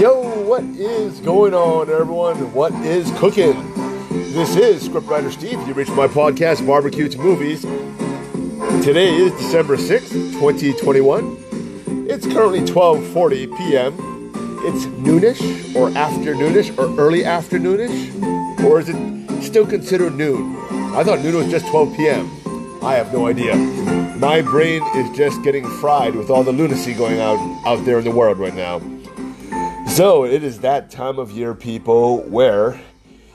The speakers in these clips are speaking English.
Yo, what is going on, everyone? What is cooking? This is Scriptwriter Steve. You reached my podcast, Barbecue to Movies. Today is December 6th, 2021. It's currently 12:40 p.m. It's noonish or afternoonish or early afternoonish, or is it still considered noon? I thought noon was just 12 p.m. I have no idea. My brain is just getting fried with all the lunacy going out out there in the world right now. So it is that time of year, people, where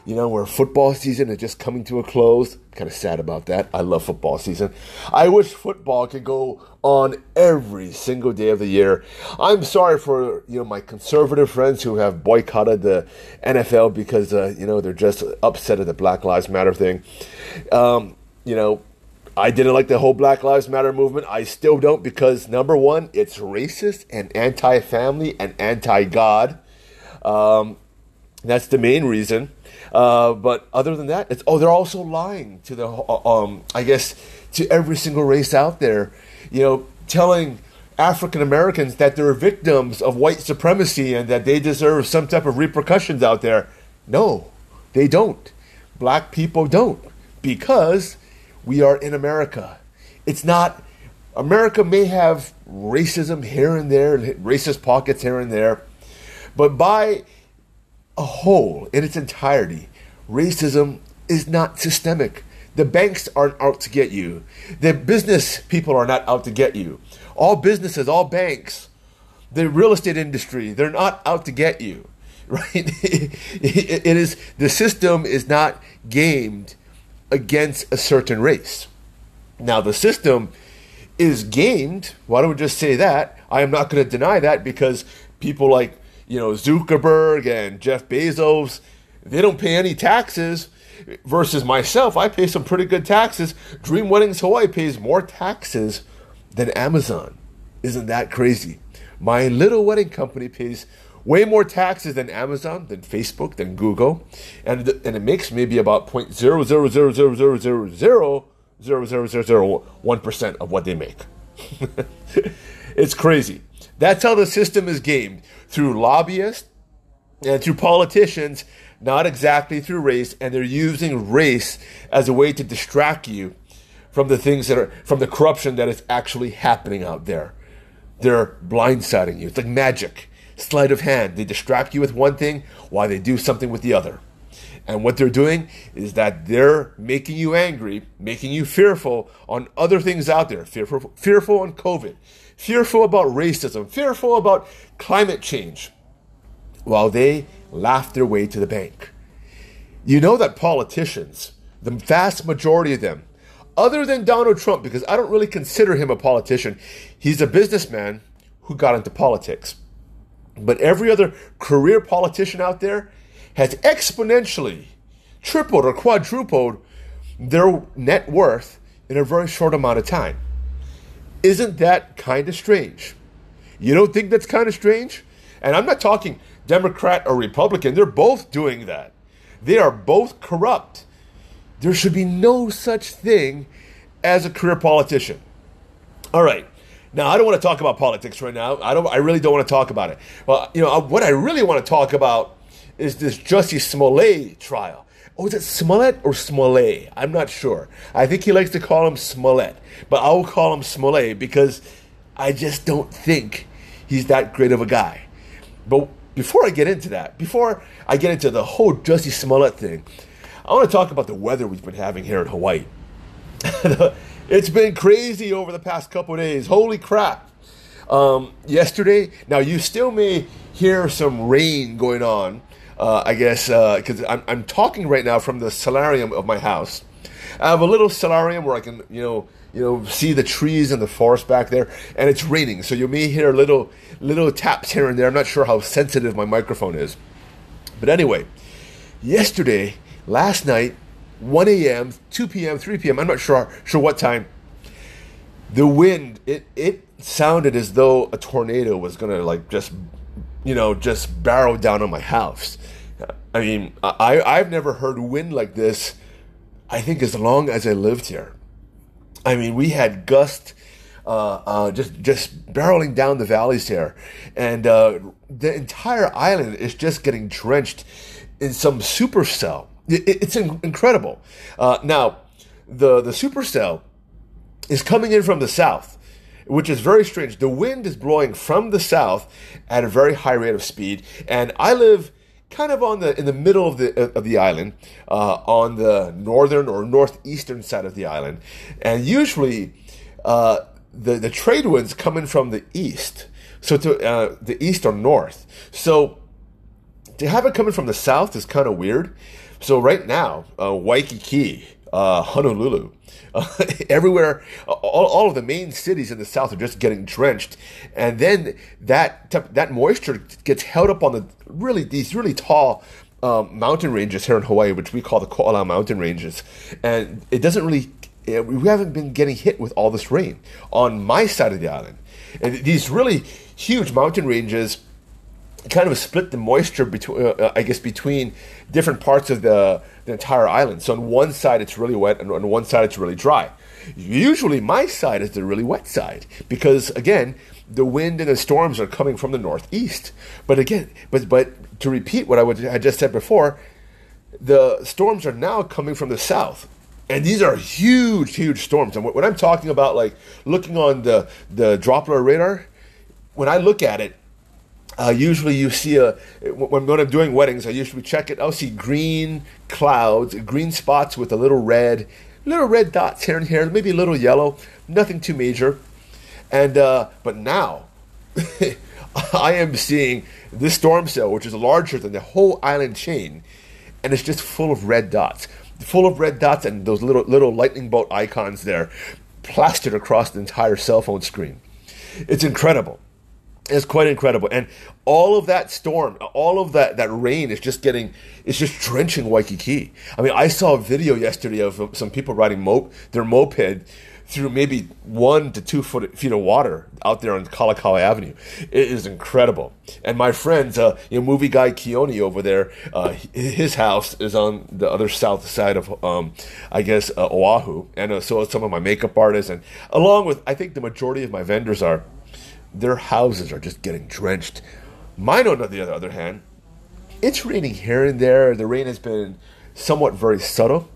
you know where football season is just coming to a close. Kind of sad about that. I love football season. I wish football could go on every single day of the year. I'm sorry for you know my conservative friends who have boycotted the NFL because uh, you know they're just upset at the Black Lives Matter thing. Um, you know, I didn't like the whole Black Lives Matter movement. I still don't because number one, it's racist and anti-family and anti-God. Um, that's the main reason. Uh, but other than that, it's oh, they're also lying to the uh, um, I guess to every single race out there. You know, telling African Americans that they're victims of white supremacy and that they deserve some type of repercussions out there. No, they don't. Black people don't because we are in America. It's not, America may have racism here and there, racist pockets here and there, but by a whole, in its entirety, racism is not systemic. The banks aren't out to get you. The business people are not out to get you. All businesses, all banks, the real estate industry, they're not out to get you. Right? it is the system is not gamed against a certain race. Now, the system is gamed. Why don't we just say that? I am not going to deny that because people like, you know, Zuckerberg and Jeff Bezos, they don't pay any taxes. Versus myself, I pay some pretty good taxes. Dream Weddings Hawaii pays more taxes than Amazon. Isn't that crazy? My little wedding company pays way more taxes than Amazon, than Facebook, than Google, and and it makes maybe about point zero zero zero zero zero zero zero zero zero zero zero one percent of what they make. it's crazy. That's how the system is gamed through lobbyists and through politicians, not exactly through race, and they're using race as a way to distract you from the things that are from the corruption that is actually happening out there. They're blindsiding you. It's like magic sleight of hand. They distract you with one thing while they do something with the other. And what they're doing is that they're making you angry, making you fearful on other things out there. Fearful, fearful on COVID, fearful about racism, fearful about climate change, while they laugh their way to the bank. You know that politicians, the vast majority of them, other than Donald Trump, because I don't really consider him a politician, he's a businessman who got into politics. But every other career politician out there has exponentially tripled or quadrupled their net worth in a very short amount of time. Isn't that kind of strange? You don't think that's kind of strange? And I'm not talking Democrat or Republican, they're both doing that. They are both corrupt. There should be no such thing as a career politician. All right. Now, I don't want to talk about politics right now. I don't. I really don't want to talk about it. Well, you know, uh, what I really want to talk about is this Jussie Smollett trial. Oh, is it Smollett or Smollett? I'm not sure. I think he likes to call him Smollett, but I will call him Smollett because I just don't think he's that great of a guy. But before I get into that, before I get into the whole Jussie Smollett thing, I want to talk about the weather we've been having here in Hawaii. It's been crazy over the past couple days. Holy crap. Um, yesterday, now you still may hear some rain going on, uh, I guess, because uh, I'm, I'm talking right now from the solarium of my house. I have a little solarium where I can, you know, you know, see the trees and the forest back there, and it's raining. So you may hear little little taps here and there. I'm not sure how sensitive my microphone is, but anyway, yesterday, last night, 1 a.m., 2 p.m., 3 p.m. I'm not sure sure what time. The wind it it sounded as though a tornado was gonna like just you know just barrel down on my house. I mean, I I've never heard wind like this. I think as long as I lived here. I mean, we had gust uh, uh, just just barreling down the valleys here, and uh, the entire island is just getting drenched in some supercell. It, it's incredible. Uh, now, the the supercell is coming in from the south, which is very strange. The wind is blowing from the south at a very high rate of speed, and I live kind of on the in the middle of the of the island, uh, on the northern or northeastern side of the island, and usually uh, the the trade winds coming from the east, so to uh, the east or north. So to have it coming from the south is kind of weird. So right now, uh, Waikiki, uh, Honolulu, uh, everywhere, all, all of the main cities in the south are just getting drenched, and then that that moisture gets held up on the really these really tall um, mountain ranges here in Hawaii, which we call the Ko'olau Mountain Ranges, and it doesn't really. We haven't been getting hit with all this rain on my side of the island, and these really huge mountain ranges kind of split the moisture between, uh, I guess, between different parts of the, the entire island. So on one side it's really wet, and on one side it's really dry. Usually my side is the really wet side because again, the wind and the storms are coming from the northeast. But again, but but to repeat what I, would, I just said before, the storms are now coming from the south. And these are huge, huge storms. And when I'm talking about like looking on the, the Doppler radar, when I look at it, uh, usually you see a when, when I'm doing weddings, I usually check it. I'll see green clouds, green spots with a little red, little red dots here and here, maybe a little yellow, nothing too major. And uh, but now, I am seeing this storm cell, which is larger than the whole island chain, and it's just full of red dots, full of red dots, and those little little lightning bolt icons there, plastered across the entire cell phone screen. It's incredible. It's quite incredible. And all of that storm, all of that, that rain is just getting, it's just drenching Waikiki. I mean, I saw a video yesterday of some people riding mo- their moped through maybe one to two foot, feet of water out there on Kalakaua Avenue. It is incredible. And my friends, uh, you know, movie guy Keone over there, uh, his house is on the other south side of, um, I guess, uh, Oahu. And uh, so some of my makeup artists, and along with, I think the majority of my vendors are their houses are just getting drenched. Mine, on the other hand, it's raining here and there. The rain has been somewhat very subtle,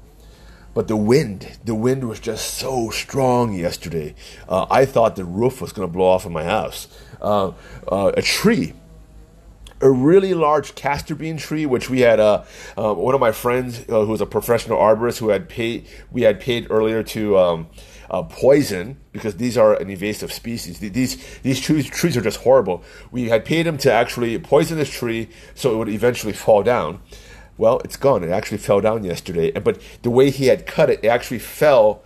but the wind, the wind was just so strong yesterday. Uh, I thought the roof was going to blow off of my house. Uh, uh, a tree, a really large castor bean tree, which we had uh, uh, one of my friends uh, who was a professional arborist who had paid, we had paid earlier to. Um, uh, poison because these are an invasive species. These these trees, trees are just horrible. We had paid him to actually poison this tree so it would eventually fall down. Well, it's gone. It actually fell down yesterday. But the way he had cut it, it actually fell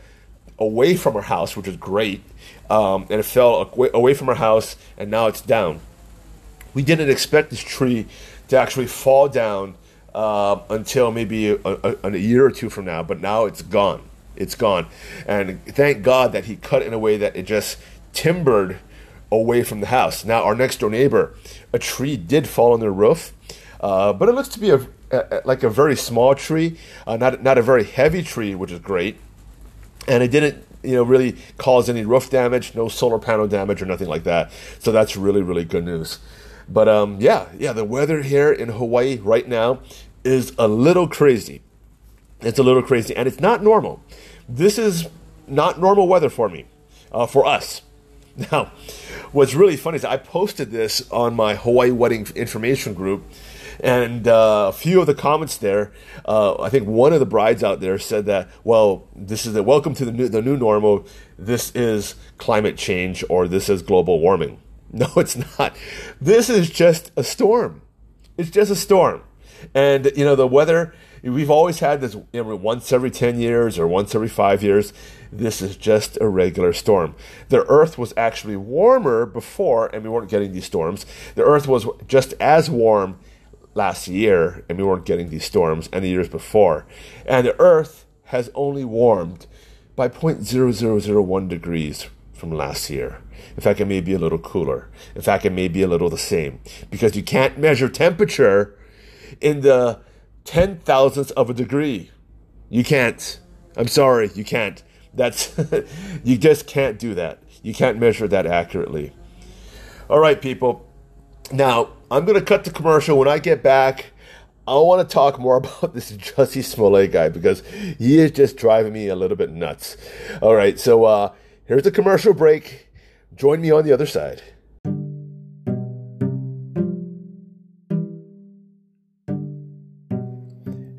away from our house, which is great. Um, and it fell away from our house, and now it's down. We didn't expect this tree to actually fall down uh, until maybe a, a, a year or two from now, but now it's gone. It's gone. And thank God that he cut in a way that it just timbered away from the house. Now, our next door neighbor, a tree did fall on their roof, uh, but it looks to be a, a, like a very small tree, uh, not not a very heavy tree, which is great. And it didn't, you know, really cause any roof damage, no solar panel damage or nothing like that. So that's really really good news. But um, yeah, yeah, the weather here in Hawaii right now is a little crazy. It's a little crazy, and it's not normal. This is not normal weather for me, uh, for us. Now, what's really funny is I posted this on my Hawaii wedding information group, and uh, a few of the comments there, uh, I think one of the brides out there said that, well, this is a welcome to the new, the new normal. This is climate change or this is global warming. No, it's not. This is just a storm. It's just a storm. And, you know, the weather We've always had this once every 10 years or once every five years. This is just a regular storm. The Earth was actually warmer before, and we weren't getting these storms. The Earth was just as warm last year, and we weren't getting these storms, and the years before. And the Earth has only warmed by 0.0001 degrees from last year. In fact, it may be a little cooler. In fact, it may be a little the same because you can't measure temperature in the ten thousandths of a degree. You can't. I'm sorry, you can't. That's you just can't do that. You can't measure that accurately. All right, people. Now, I'm to cut the commercial. When I get back, I want to talk more about this Jussie Smollett guy because he is just driving me a little bit nuts. All right, so uh, here's the commercial break. Join me on the other side.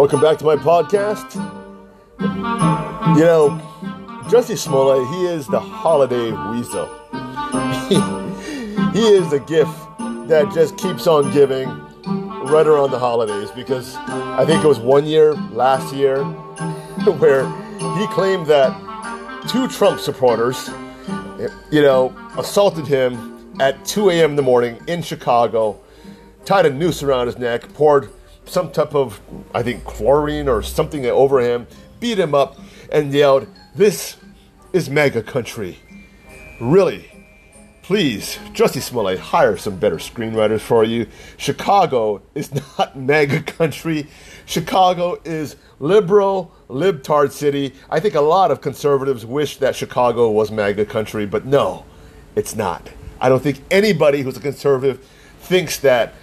welcome back to my podcast. You know, Jussie Smollett, he is the holiday weasel. He, is the gift that just keeps on giving right around the holidays because I think it was one year last year where he claimed that two Trump supporters, you know, assaulted him at 2 a.m. in the morning in Chicago, tied a noose around his neck, poured some type of, I think, chlorine or something over him, beat him up, and yelled, This is MAGA country. Really? Please, Jussie Smollett, hire some better screenwriters for you. Chicago is not MAGA country. Chicago is liberal, libtard city. I think a lot of conservatives wish that Chicago was MAGA country, but no, it's not. I don't think anybody who's a conservative thinks that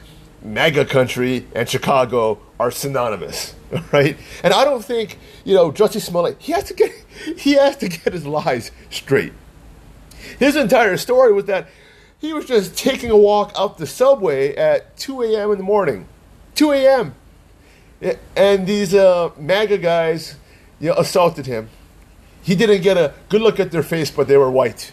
MAGA country and Chicago are synonymous, right? And I don't think you know Jussie Smollett. He has to get he has to get his lies straight. His entire story was that he was just taking a walk up the subway at 2 a.m. in the morning, 2 a.m. And these uh, MAGA guys, you know, assaulted him. He didn't get a good look at their face, but they were white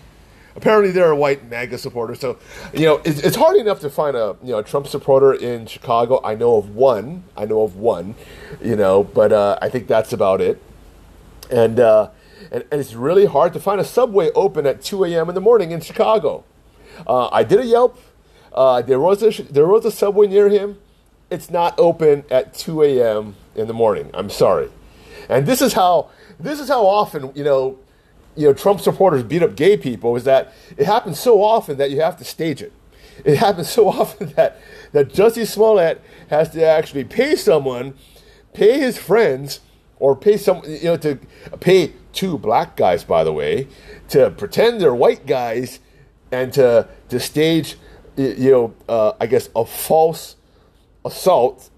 apparently they're a white MAGA supporter. So, you know, it's, it's, hard enough to find a you know a Trump supporter in Chicago. I know of one. I know of one. You know, but uh, I think that's about it. And, uh, and and it's really hard to find a subway open at 2 a.m. in the morning in Chicago. Uh, I did a Yelp. Uh, there was a there was a subway near him. It's not open at 2 a.m. in the morning. I'm sorry. And this is how this is how often you know you know Trump supporters beat up gay people is that it happens so often that you have to stage it. It happens so often that that Jussie Smollett has to actually pay someone, pay his friends, or pay some you know to pay two black guys by the way to pretend they're white guys and to to stage you know uh, I guess a false assault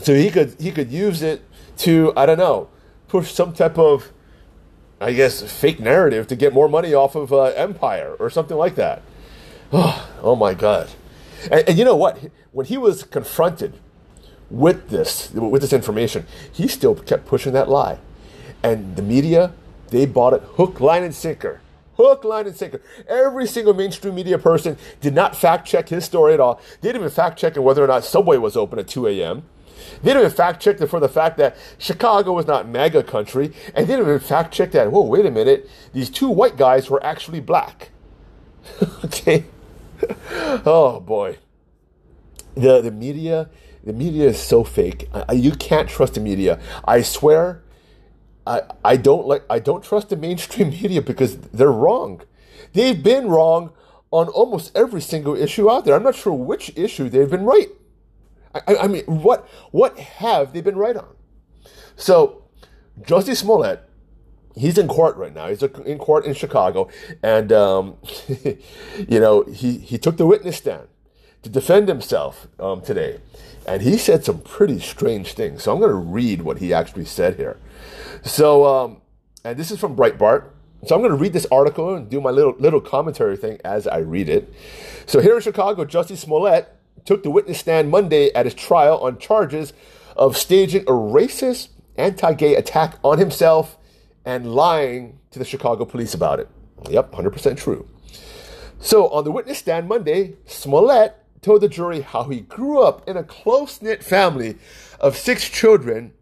so he could he could use it to I don't know push some type of I guess, fake narrative to get more money off of uh, Empire or something like that. Oh, oh my God. And, and, you know what? When he was confronted with this, with this information, he still kept pushing that lie. And the media, they bought it hook, line, and sinker. Hook, line, and sinker. Every single mainstream media person did not fact check his story at all. They didn't even fact check whether or not Subway was open at 2 a.m. They didn't even fact check for the fact that Chicago was not MAGA country, and they didn't even fact check that. Whoa, wait a minute, these two white guys were actually black. okay. oh boy, the the media, the media is so fake. I, you can't trust the media. I swear. I, I don't like I don't trust the mainstream media because they're wrong. They've been wrong on almost every single issue out there. I'm not sure which issue they've been right. I, I mean, what what have they been right on? So, Jussie Smollett, he's in court right now. He's in court in Chicago, and um, you know he he took the witness stand to defend himself um, today, and he said some pretty strange things. So I'm going to read what he actually said here. So, um, and this is from Breitbart. So I'm going to read this article and do my little little commentary thing as I read it. So here in Chicago, Jussie Smollett took the witness stand Monday at his trial on charges of staging a racist, anti gay attack on himself and lying to the Chicago police about it. Yep, 100% true. So, on the witness stand Monday, Smollett told the jury how he grew up in a close knit family of six children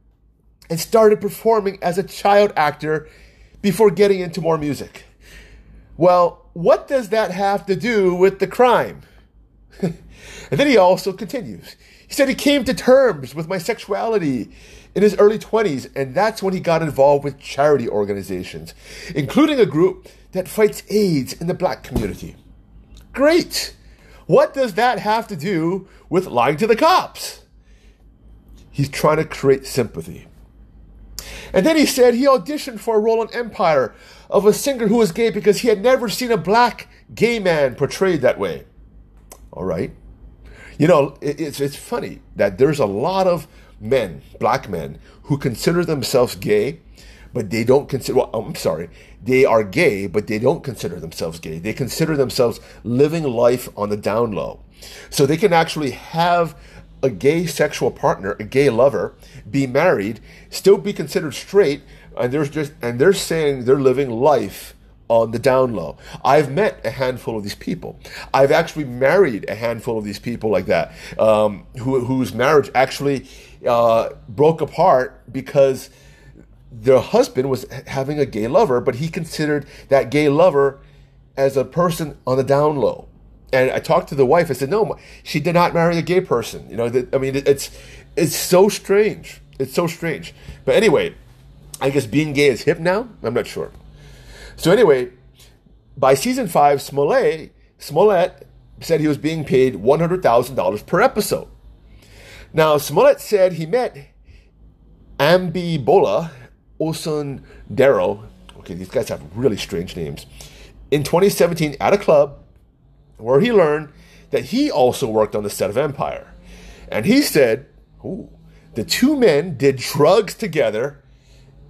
and started performing as a child actor before getting into more music. Well, what does that have to do with the crime? and then he also continues. He said he came to terms with my sexuality in his early 20s, and that's when he got involved with charity organizations, including a group that fights AIDS in the black community. Great! What does that have to do with lying to the cops? He's trying to create sympathy. And then he said he auditioned for a role in Empire of a singer who was gay because he had never seen a black gay man portrayed that way. All right. You know, it's, it's funny that there's a lot of men, black men, who consider themselves gay, but they don't consider, well, I'm sorry, they are gay, but they don't consider themselves gay. They consider themselves living life on the down low. So they can actually have a gay sexual partner, a gay lover, be married, still be considered straight, and there's just and they're saying they're living life on the down low. I've met a handful of these people. I've actually married a handful of these people like that, um, who, whose marriage actually uh, broke apart because their husband was having a gay lover, but he considered that gay lover as a person on the down low. And I talked to the wife. I said, "No, she did not marry a gay person." You know, I mean, it's it's so strange. It's so strange. But anyway, I guess being gay is hip now. I'm not sure. So anyway, by season five, Smollett Smollett said he was being paid one hundred thousand dollars per episode. Now Smollett said he met Abimbola Darrow. Okay, these guys have really strange names. In 2017, at a club where he learned that he also worked on the set of Empire. And he said, Ooh, the two men did drugs together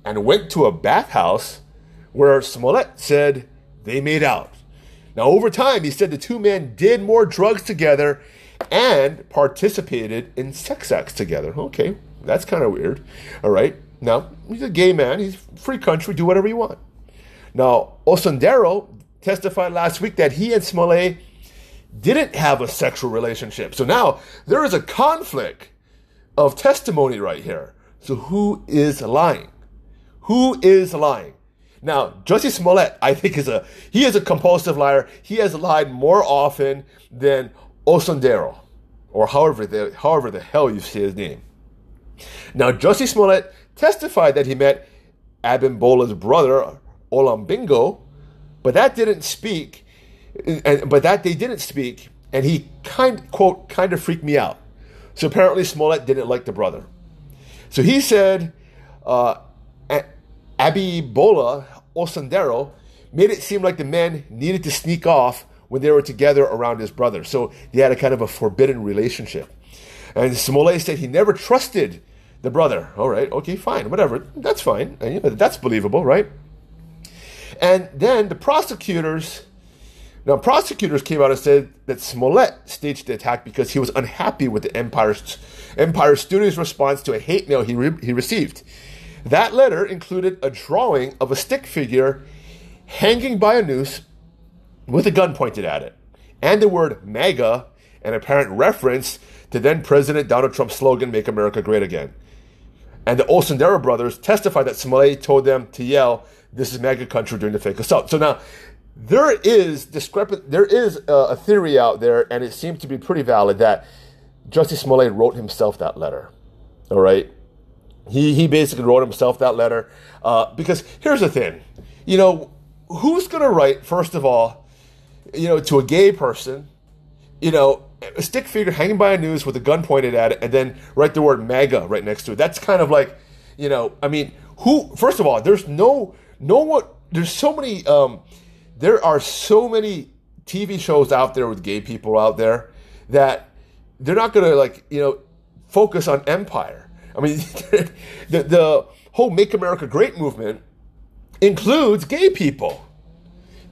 and went to a bathhouse where Smollett said they made out. Now, over time, he said the two men did more drugs together and participated in sex acts together. Okay, that's kind of weird. All right. Now, he's a gay man. He's free country. Do whatever you want. Now, Osundairo testified last week that he and Smollett didn't have a sexual relationship. So now there is a conflict of testimony right here. So who is lying? Who is lying? Now, Jussie Smollett, I think is a he is a compulsive liar. He has lied more often than Osundairo, or however the however the hell you say his name. Now, Jussie Smollett testified that he met Abimbola's brother Olambingo, but that didn't speak and, but that they didn't speak, and he kind quote kind of freaked me out. So apparently Smollett didn't like the brother. So he said, uh, Abimbola Osundairo made it seem like the men needed to sneak off when they were together around his brother. So they had a kind of a forbidden relationship. And Smollett said he never trusted the brother. All right, okay, fine, whatever. That's fine. That's believable, right? And then the prosecutors now, prosecutors came out and said that Smollett staged the attack because he was unhappy with the Empire, Empire Studios' response to a hate mail he, re- he received. That letter included a drawing of a stick figure hanging by a noose with a gun pointed at it, and the word MAGA, an apparent reference to then President Donald Trump's slogan, Make America Great Again. And the Osundairo brothers testified that Smollett told them to yell, This is MAGA country during the fake assault. So now, there is discrepant. There is a, a, theory out there, and it seems to be pretty valid that Jussie Smollett wrote himself that letter. All right, he he basically wrote himself that letter uh, because here's the thing, you know, who's going to write first of all, you know, to a gay person, you know, a stick figure hanging by a noose with a gun pointed at it, and then write the word MAGA right next to it. That's kind of like, you know, I mean, who? First of all, there's no no one. There's so many. Um, there are so many TV shows out there with gay people out there that they're not to like you know focus on empire. I mean, the the whole "Make America Great" movement includes gay people.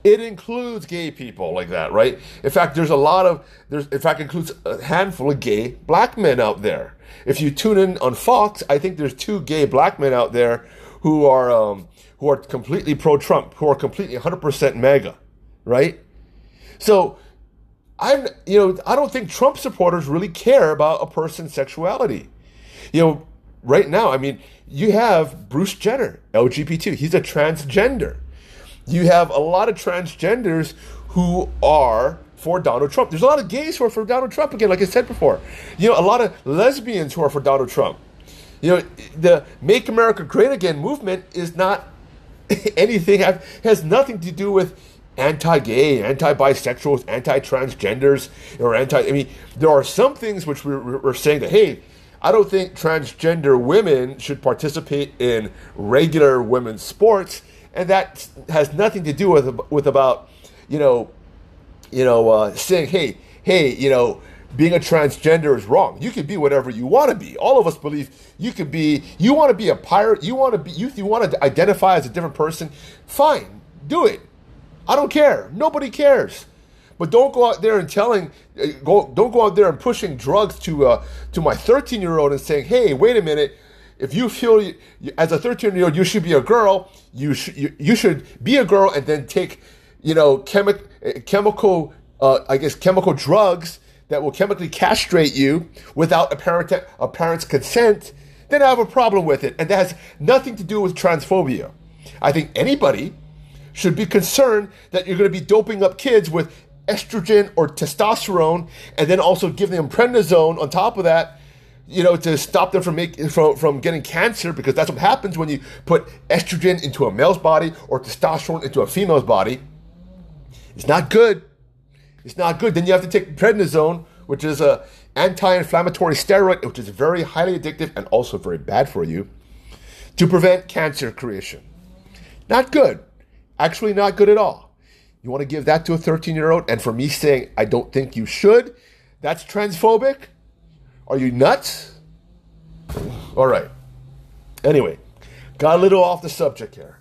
It includes gay people like that, right? In fact, there's a lot of there's in fact includes a handful of gay black men out there. If you tune in on Fox, I think there's two gay black men out there who are um, who are completely pro Trump, who are completely 100% MAGA, right? So I'm, you know, I don't think Trump supporters really care about a person's sexuality. You know, right now, I mean, you have Bruce Jenner, LGBT. He's a transgender. You have a lot of transgenders who are for Donald Trump. There's a lot of gays who are for Donald Trump again, like I said before. You know, a lot of lesbians who are for Donald Trump. You know, the Make America Great Again movement is not anything, has nothing to do with anti-gay, anti-bisexuals, anti-transgenders, or anti. I mean, there are some things which we're, we're saying that hey, I don't think transgender women should participate in regular women's sports, and that has nothing to do with with about you know, you know, uh, saying hey, hey, you know. Being a transgender is wrong. You can be whatever you want to be. All of us believe you could be. You want to be a pirate. You want to be. You, you want to identify as a different person. Fine, do it I don't care. Nobody cares. But don't go out there and telling, uh, go, don't go out there and pushing drugs to uh, to my 13 year old and saying, hey, wait a minute. If you feel as a 13 year old you should be a girl, you should you, you should be a girl and then take, you know, chemi- uh, chemical, uh, I guess chemical drugs that will chemically castrate you without a parent a parent's consent. Then I have a problem with it, and that has nothing to do with transphobia. I think anybody should be concerned that you're going to be doping up kids with estrogen or testosterone and then also give them prednisone on top of that you know to stop them from making from, from getting cancer because that's what happens when you put estrogen into a male's body or testosterone into a female's body. It's not good. It's not good. Then you have to take prednisone which is a anti-inflammatory steroid which is very highly addictive and also very bad for you to prevent cancer creation. Not good. Actually, not good at all. You want to give that to a 13 year old? And for me saying, I don't think you should, that's transphobic? Are you nuts? All right. Anyway, got a little off the subject here.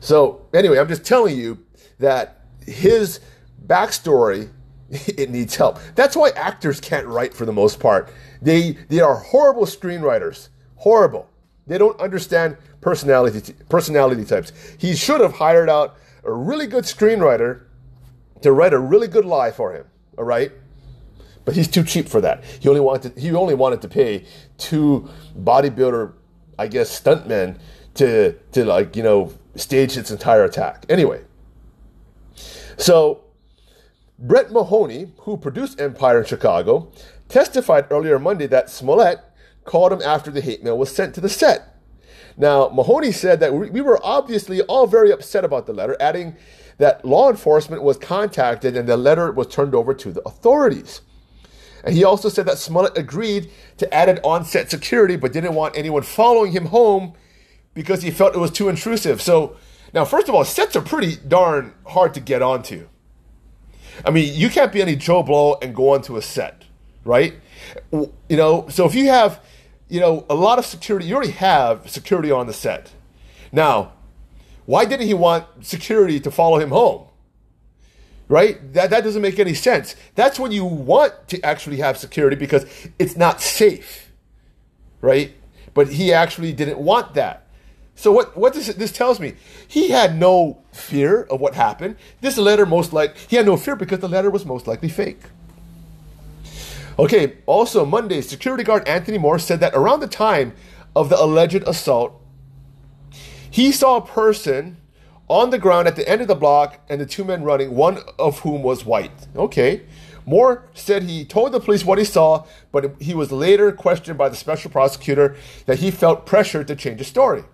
So, anyway, I'm just telling you that his backstory it needs help. That's why actors can't write for the most part. They they are horrible screenwriters. Horrible. They don't understand personality personality types. He should have hired out a really good screenwriter to write a really good lie for him. All right, but he's too cheap for that. He only wanted he only wanted to pay two bodybuilder, I guess, stuntmen to to like you know stage its entire attack. Anyway, so Brett Mahoney, who produced Empire in Chicago, testified earlier Monday that Smollett called him after the hate mail was sent to the set. Now, Mahoney said that we were obviously all very upset about the letter, adding that law enforcement was contacted and the letter was turned over to the authorities. And he also said that Smollett agreed to added on-set security, but didn't want anyone following him home because he felt it was too intrusive. So, now, first of all, sets are pretty darn hard to get onto. I mean, you can't be any Joe Blow and go onto a set, right? You know, so if you have you know, a lot of security, you already have security on the set. Now, why didn't he want security to follow him home? Right? That, that doesn't make any sense. That's when you want to actually have security because it's not safe. Right? But he actually didn't want that. So what, what does this tells me? He had no fear of what happened. This letter most like he had no fear because the letter was most likely fake. Okay, also Monday, security guard Anthony Moore said that around the time of the alleged assault, he saw a person on the ground at the end of the block and the two men running, one of whom was white. Okay. Moore said he told the police what he saw, but he was later questioned by the special prosecutor that he felt pressured to change his story.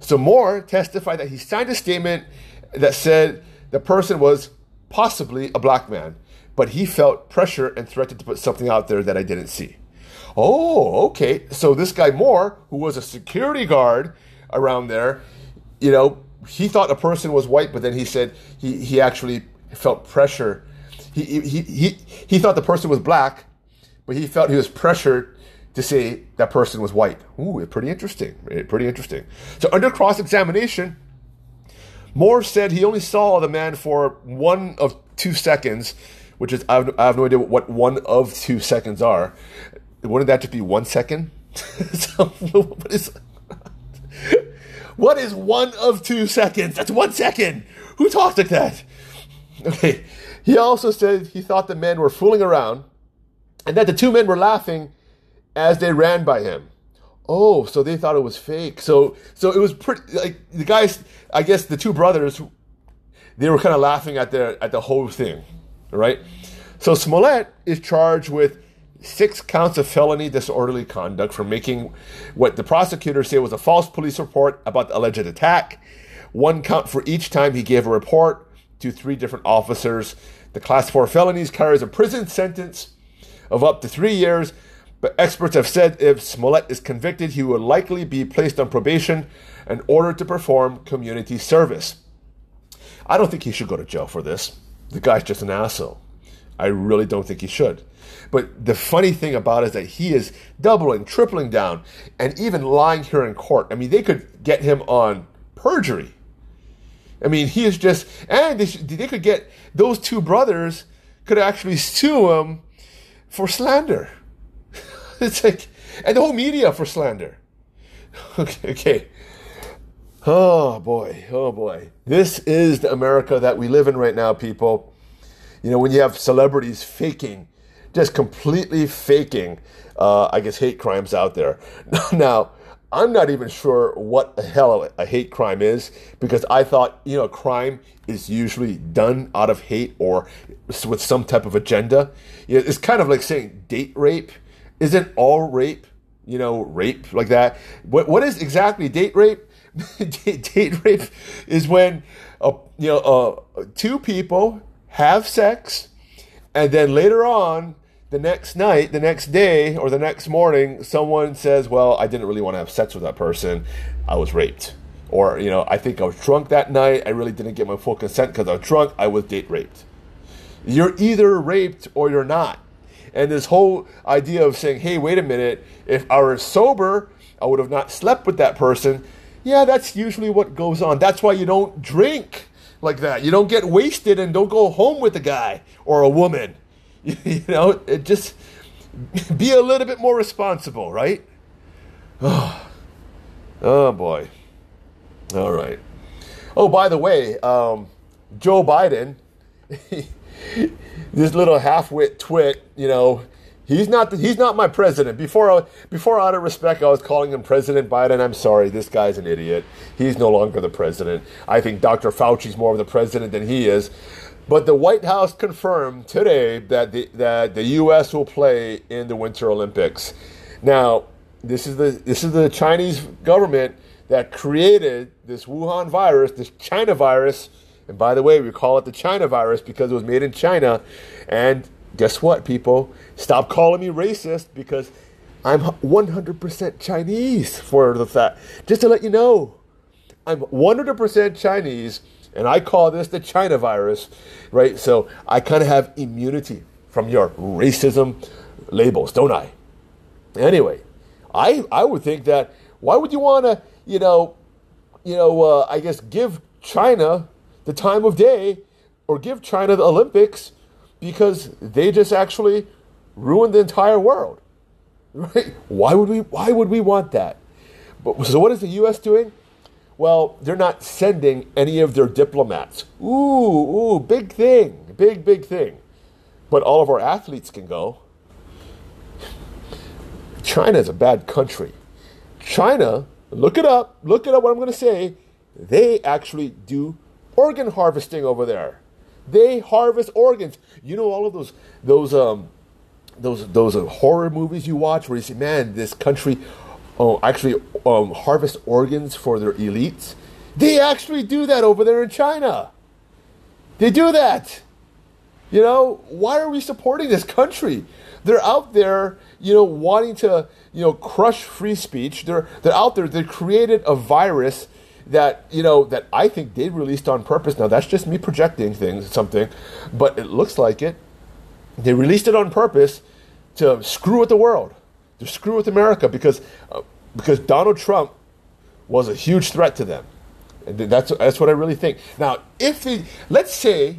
So Moore testified that he signed a statement that said the person was possibly a black man but he felt pressure and threatened to put something out there that I didn't see. Oh, okay. So this guy Moore, who was a security guard around there, you know, he thought a person was white, but then he said he, he actually felt pressure. He, he, he, he thought the person was black, but he felt he was pressured to say that person was white. Ooh, pretty interesting. Pretty interesting. So under cross examination, Moore said he only saw the man for one of two seconds which is I have, I have no idea what one of two seconds are. Wouldn't that just be one second? so, what is what is one of two seconds? That's one second. Who talks like that? Okay. He also said he thought the men were fooling around and that the two men were laughing as they ran by him. Oh, so they thought it was fake. So so it was pretty like the guys I guess the two brothers they were kind of laughing at their at the whole thing, right? So Smollett is charged with six counts of felony disorderly conduct for making what the prosecutors say was a false police report about the alleged attack. One count for each time he gave a report to three different officers. The class four felonies carries a prison sentence of up to three years, but experts have said if Smollett is convicted, he will likely be placed on probation and ordered to perform community service. I don't think he should go to jail for this. The guy's just an asshole. I really don't think he should. But the funny thing about it is that he is doubling, tripling down, and even lying here in court. I mean, they could get him on perjury. I mean, he is just, and they, they could get those two brothers could actually sue him for slander. it's like, and the whole media for slander. Okay, okay. Oh boy, oh boy. This is the America that we live in right now, people. You know, when you have celebrities faking, just completely faking, uh, I guess, hate crimes out there. now, I'm not even sure what the hell a hate crime is because I thought, you know, crime is usually done out of hate or with some type of agenda. You know, it's kind of like saying date rape. Isn't all rape, you know, rape like that? What, what is exactly date rape? date rape is when, you know, uh, two people have sex and then later on the next night, the next day, or the next morning, someone says, Well, I didn't really want to have sex with that person. I was raped. Or, you know, I think I was drunk that night. I really didn't get my full consent because I was drunk. I was date raped. You're either raped or you're not. And this whole idea of saying, Hey, wait a minute, if I were sober, I would have not slept with that person. Yeah, that's usually what goes on. That's why you don't drink like that. You don't get wasted and don't go home with a guy or a woman. You know, it just be a little bit more responsible, right? Oh, oh boy. All right. Oh, by the way, um, Joe Biden, this little half-wit twit, you know, he's not the, he's not my president. Before I, before out of respect, I was calling him President Biden. I'm sorry, this guy's an idiot. He's no longer the president. I think Dr. Fauci's more of the president than he is. But the White House confirmed today that the, that the U.S. will play in the Winter Olympics. Now, this is the this is the Chinese government that created this Wuhan virus, this China virus. And by the way, we call it the China virus because it was made in China. And guess what, people? Stop calling me racist because I'm 100% Chinese for the fact. Just to let you know, I'm 100% Chinese and I call this the China virus, right? So I kind of have immunity from your racism labels, don't I? Anyway, I I would think that why would you want to, you know, you know, uh, I guess give China the time of day or give China the Olympics because they just actually ruined the entire world. Right? Why would we why would we want that? But so what is the US doing? Well, they're not sending any of their diplomats. Ooh, ooh, big thing, big, big thing. But all of our athletes can go. China is a bad country. China, look it up, look it up what I'm going to say. They actually do organ harvesting over there. They harvest organs. You know all of those those um those those uh, horror movies you watch where you say, "Man, this country oh, actually um, harvest organs for their elites. They actually do that over there in China. They do that. You know, why are we supporting this country? They're out there, you know, wanting to, you know, crush free speech. They're they're out there. They created a virus that you know that I think they released on purpose. Now that's just me projecting things, something, but it looks like it. They released it on purpose to screw with the world to screw with America because uh, because Donald Trump was a huge threat to them. And that's that's what I really think. Now, if they let's say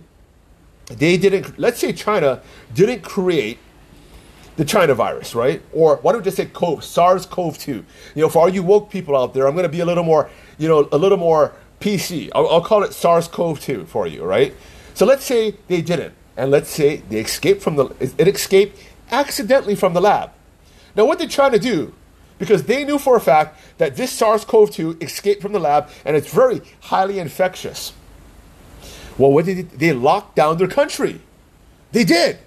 they didn't let's say China didn't create the China virus, right? Or why don't we just say CoV, SARS-CoV-2? You know, for all you woke people out there, I'm going to be a little more, you know, a little more PC. I'll, I'll call it SARS-CoV-2 for you, right? So let's say they didn't, and let's say they escaped from the it escaped accidentally from the lab. Now, what they're trying to do, because they knew for a fact that this SARS-CoV-2 escaped from the lab and it's very highly infectious. Well, what did they, they locked down their country? They did.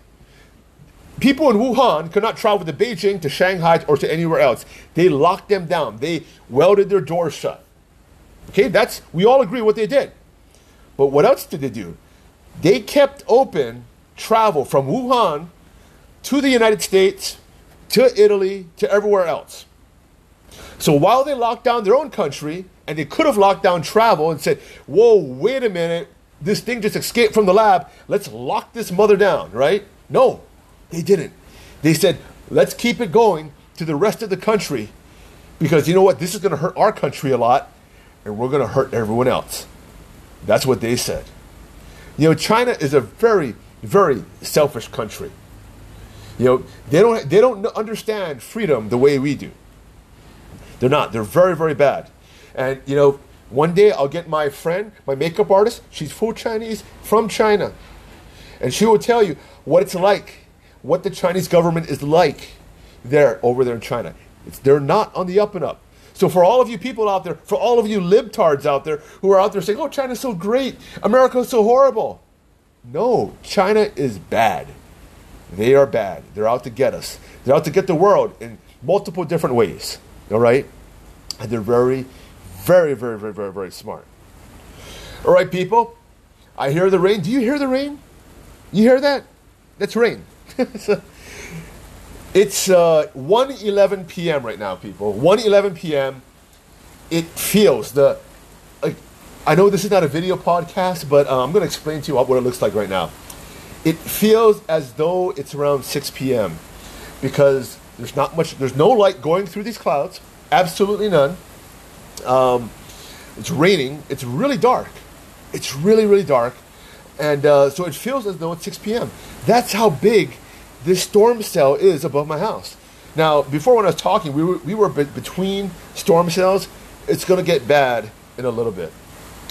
People in Wuhan could not travel to Beijing, to Shanghai, or to anywhere else. They locked them down. They welded their doors shut. Okay, that's we all agree what they did. But what else did they do? They kept open travel from Wuhan to the United States, to Italy, to everywhere else. So while they locked down their own country, and they could have locked down travel and said, Whoa, wait a minute, this thing just escaped from the lab, let's lock this mother down, right? No, they didn't. They said, Let's keep it going to the rest of the country because you know what? This is going to hurt our country a lot, and we're going to hurt everyone else. That's what they said. You know, China is a very, very selfish country. You know, they don't they don't understand freedom the way we do. They're not. They're very, very bad. And you know, one day I'll get my friend, my makeup artist. She's full Chinese from China, and she will tell you what it's like, what the Chinese government is like there over there in China. It's, they're not on the up and up. So for all of you people out there, for all of you libtards out there who are out there saying, "Oh, China's so great, America's so horrible," no, China is bad. They are bad. They're out to get us. They're out to get the world in multiple different ways. All right, and they're very, very, very, very, very, very smart. All right, people. I hear the rain. Do you hear the rain? You hear that? That's rain. It's uh, 1.11 p.m. right now, people. 1.11 p.m. It feels the. Like, I know this is not a video podcast, but uh, I'm going to explain to you what it looks like right now. It feels as though it's around 6 p.m. because there's not much. There's no light going through these clouds. Absolutely none. Um, it's raining. It's really dark. It's really really dark, and uh, so it feels as though it's 6 p.m. That's how big this storm cell is above my house. Now, before when I was talking, we were, we were be- between storm cells. It's going to get bad in a little bit.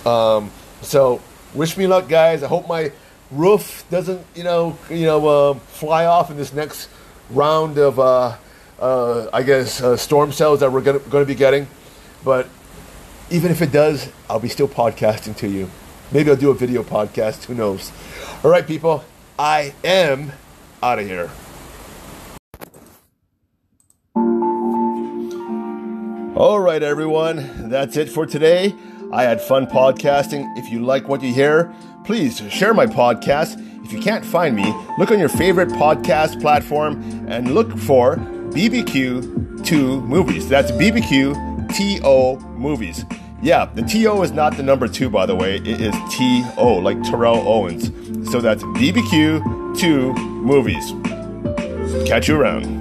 Um, so, wish me luck, guys. I hope my roof doesn't, you know, you know, uh, fly off in this next round of, uh, uh, I guess, uh, storm cells that we're going to be getting. But even if it does, I'll be still podcasting to you. Maybe I'll do a video podcast. Who knows? All right, people. I am out of here. All right, everyone. That's it for today. I had fun podcasting. If you like what you hear, please share my podcast. If you can't find me, look on your favorite podcast platform and look for BBQ TO Movies. That's BBQ TO Movies. Yeah, the TO is not the number two, by the way. It is TO, like Terrell Owens. So that's BBQ TO Movies. Catch you around.